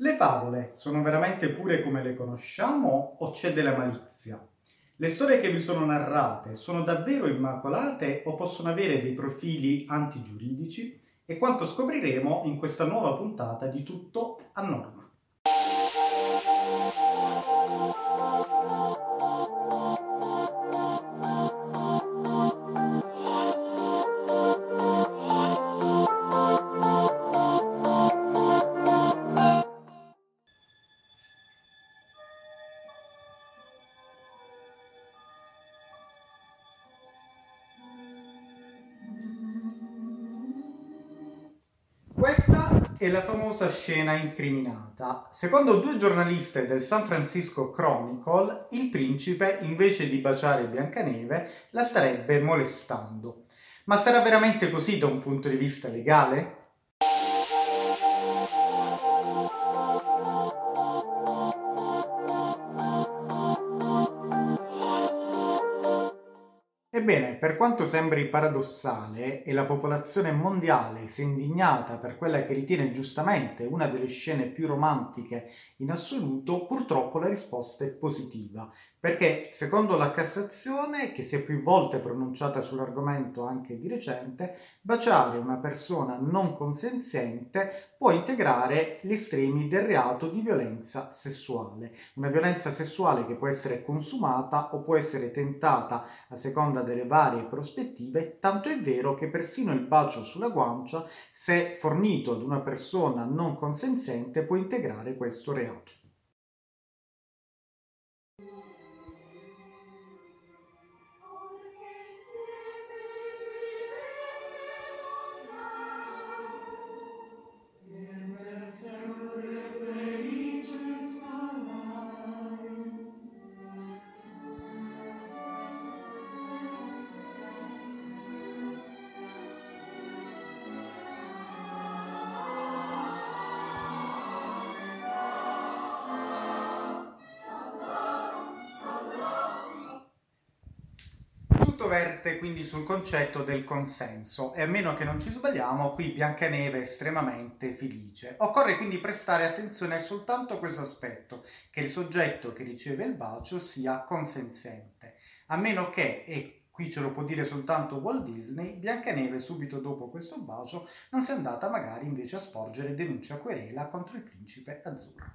Le favole sono veramente pure come le conosciamo o c'è della malizia? Le storie che vi sono narrate sono davvero immacolate o possono avere dei profili antigiuridici? E quanto scopriremo in questa nuova puntata di Tutto a Norma. Questa è la famosa scena incriminata. Secondo due giornaliste del San Francisco Chronicle, il principe, invece di baciare Biancaneve, la starebbe molestando. Ma sarà veramente così da un punto di vista legale? Ebbene, per quanto sembri paradossale e la popolazione mondiale sia indignata per quella che ritiene giustamente una delle scene più romantiche in assoluto, purtroppo la risposta è positiva perché secondo la Cassazione, che si è più volte pronunciata sull'argomento anche di recente, baciare una persona non consenziente può integrare gli estremi del reato di violenza sessuale, una violenza sessuale che può essere consumata o può essere tentata a seconda delle varie prospettive, tanto è vero che persino il bacio sulla guancia, se fornito ad una persona non consenziente, può integrare questo reato. Tutto verte quindi sul concetto del consenso e a meno che non ci sbagliamo, qui Biancaneve è estremamente felice. Occorre quindi prestare attenzione soltanto a questo aspetto, che il soggetto che riceve il bacio sia consenziente, a meno che, e qui ce lo può dire soltanto Walt Disney, Biancaneve subito dopo questo bacio non sia andata magari invece a sporgere denuncia querela contro il principe azzurro.